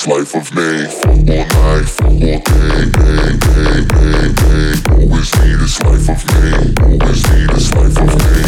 this life of me. All night, all day, day, day, day, day. Always me, this life of me. Always me, this life of me.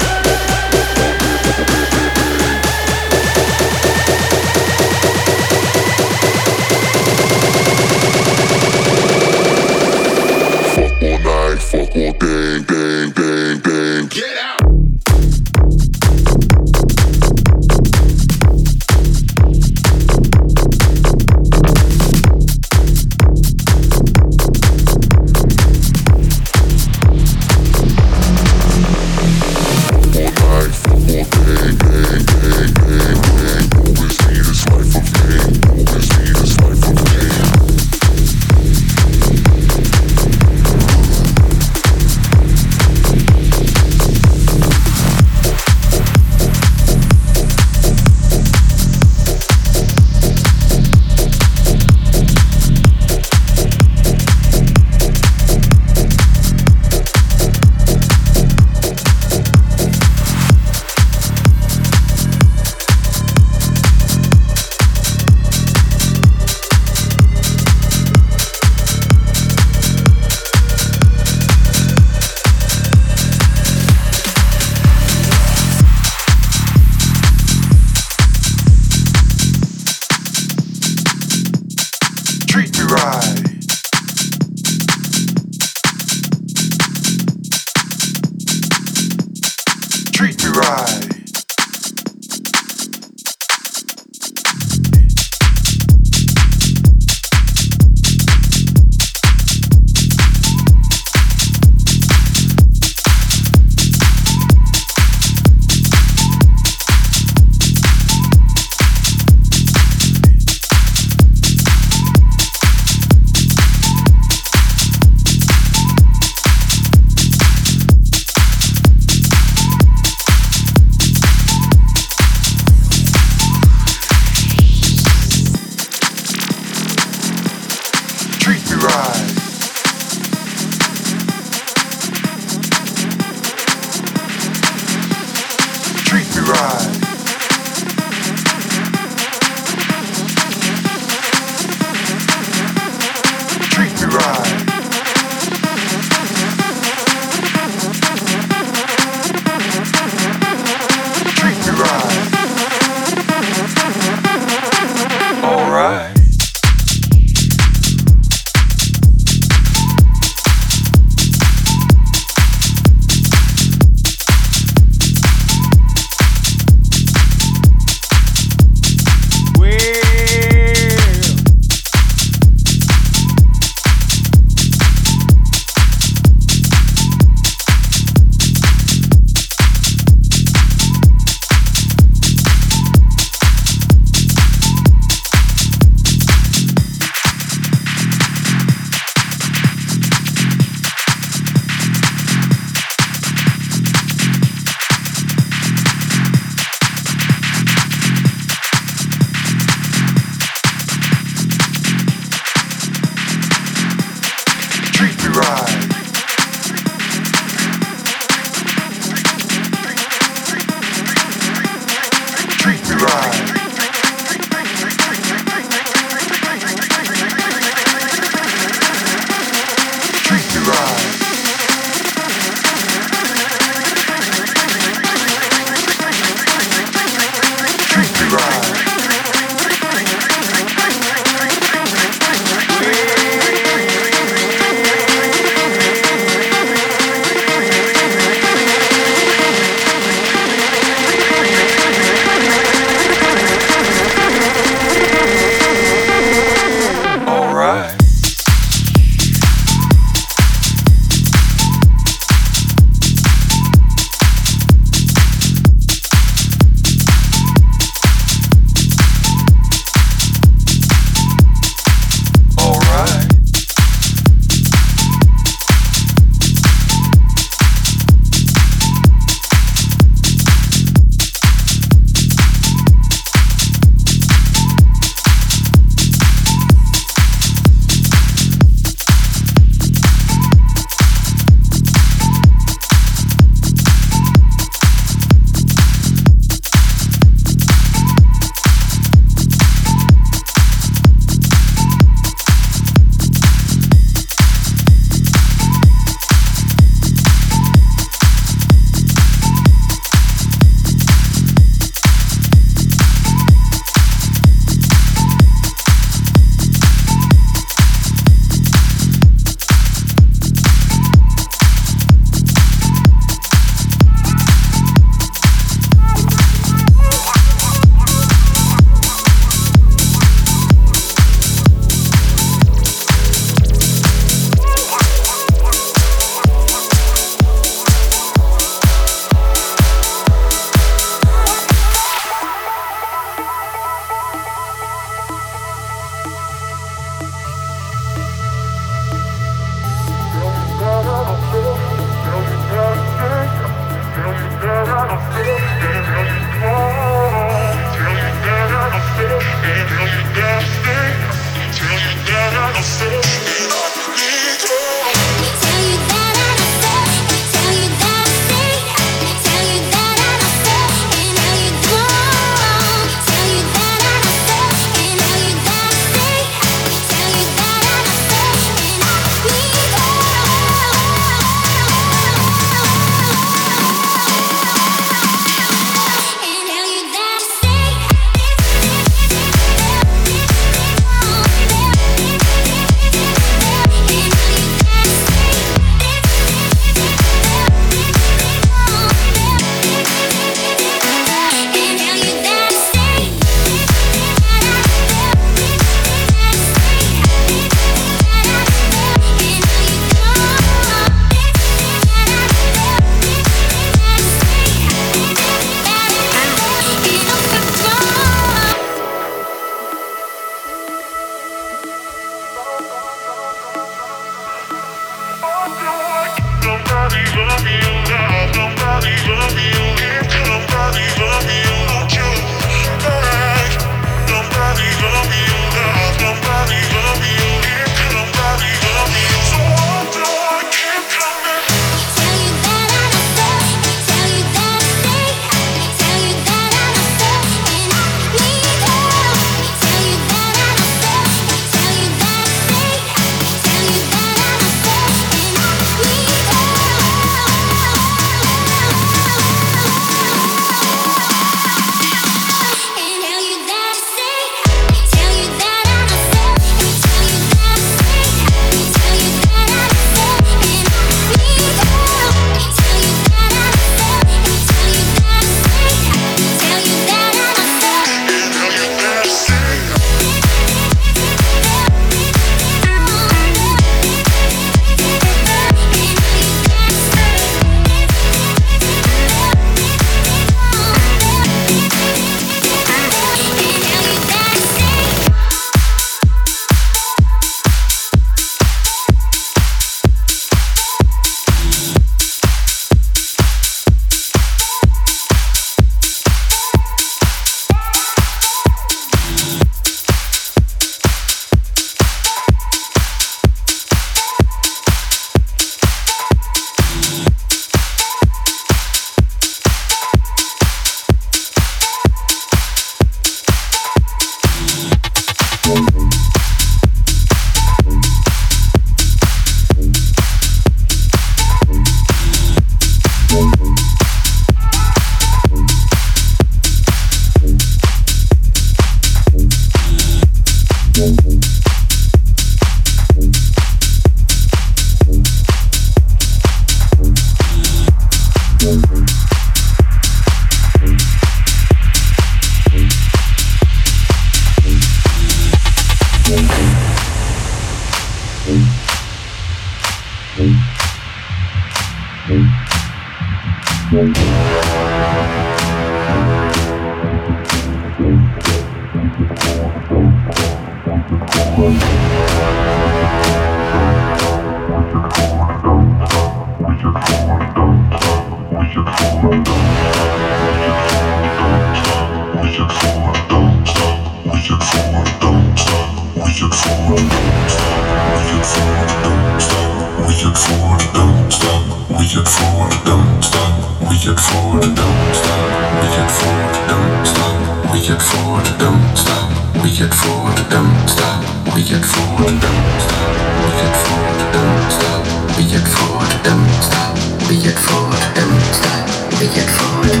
we get forward, don't stop, we get forward, don't stop, we get forward, don't stop, we get forward, don't stop, we get forward, don't stop, we get forward, don't stop, we get forward, don't stop, we get forward, don't stop, we get forward,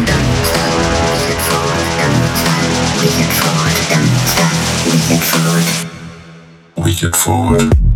don't stop, we get forward, we get forward.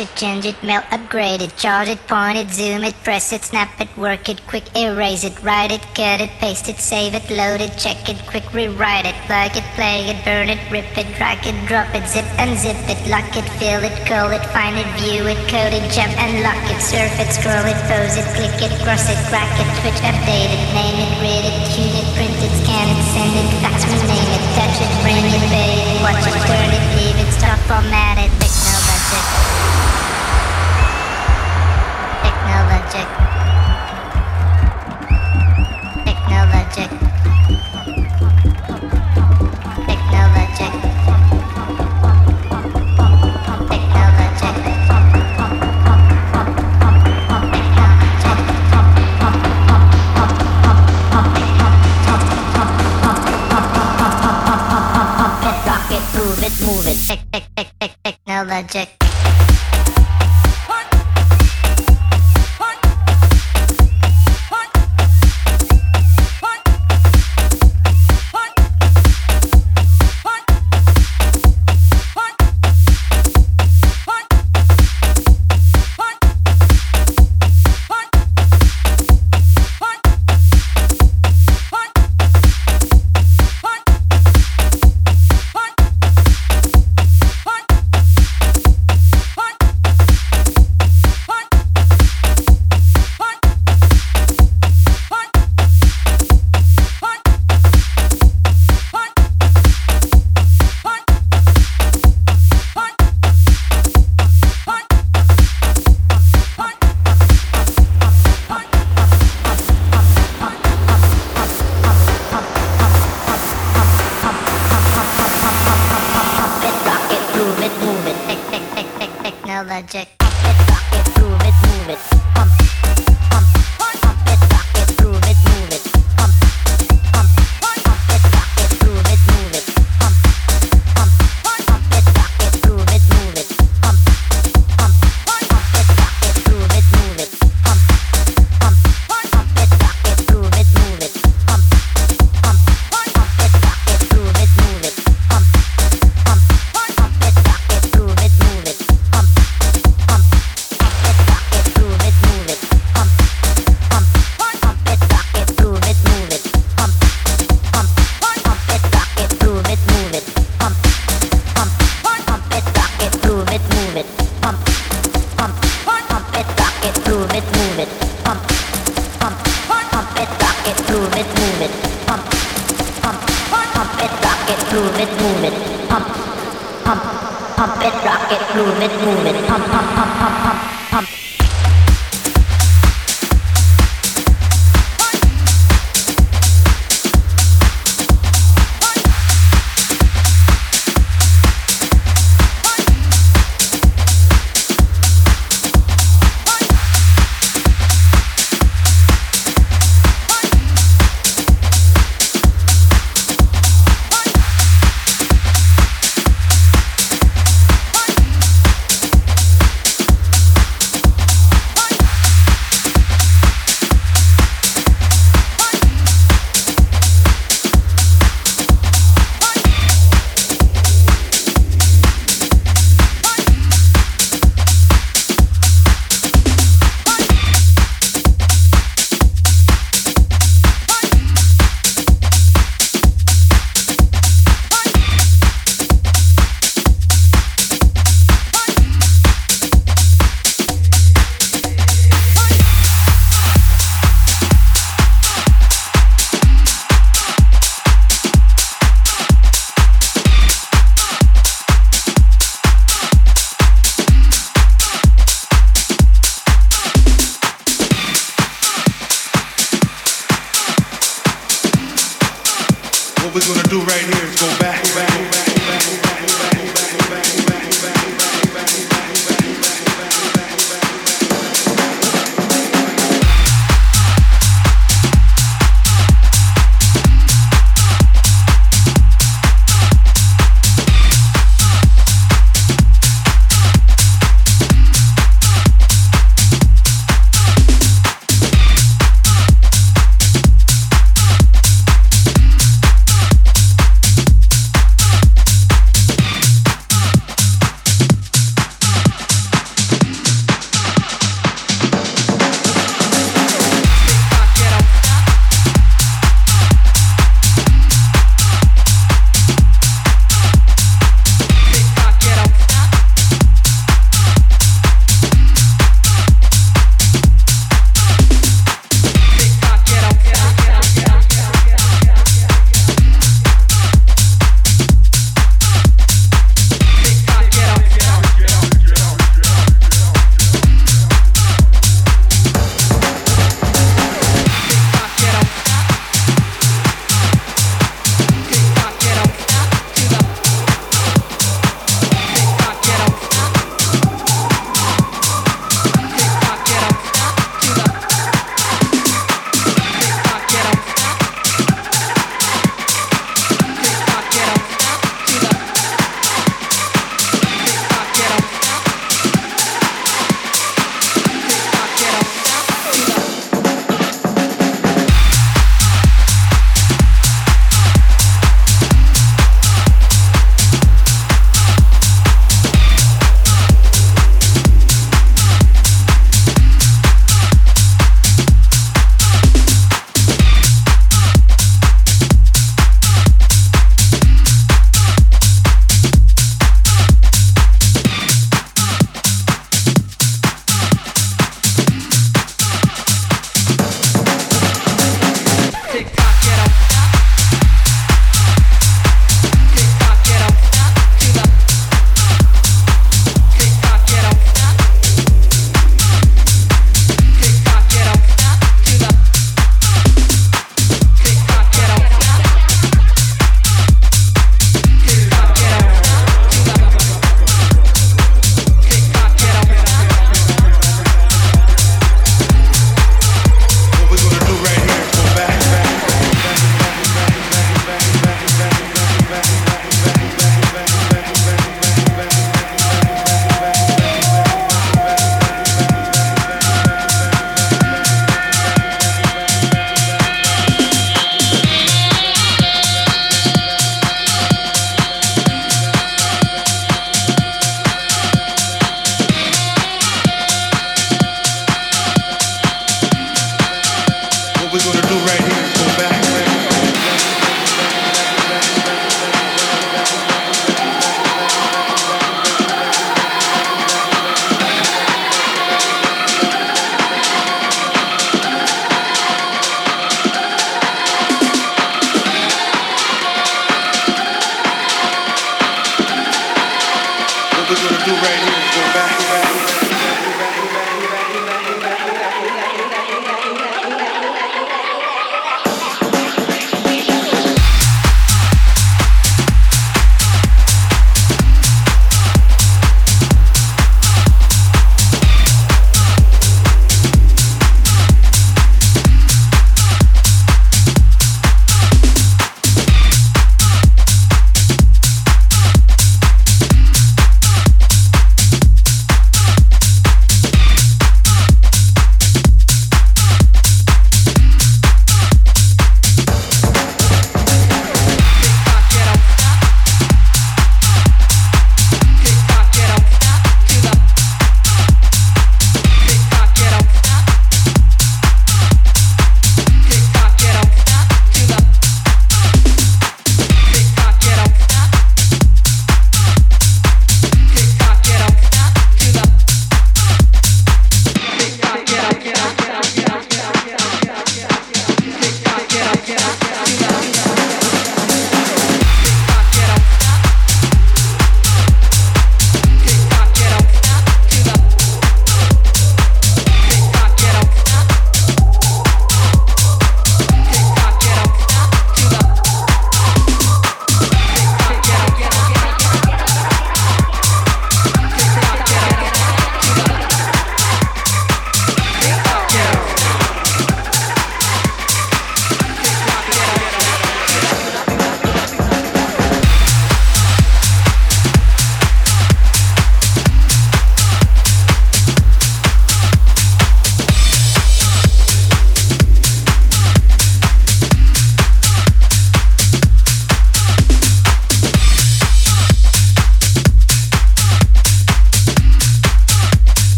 It, change it, mail, upgrade it, charge it, point it, zoom it, press it, snap it, work it, quick erase it, write it, cut it, paste it, save it, load it, check it, quick rewrite it, plug it, play it, burn it, rip it, drag it, drop it, zip unzip it, lock it, fill it, call it, find it, view it, code it, jump and lock it, surf it, scroll it, pose it, click it, cross it, crack it, switch, update it, name it, read it, tune it, print it, scan it, send it, fax, rename it, touch it, bring it, pay it, watch it, turn it, leave it, stop, format it, Technologic. Technologic. Technologic. Move it, move it.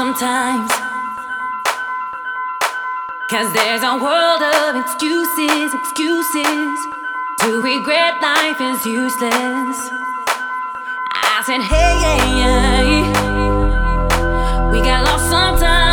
sometimes. Cause there's a world of excuses, excuses. To regret life is useless. I said, hey, yeah, hey. we got lost sometimes.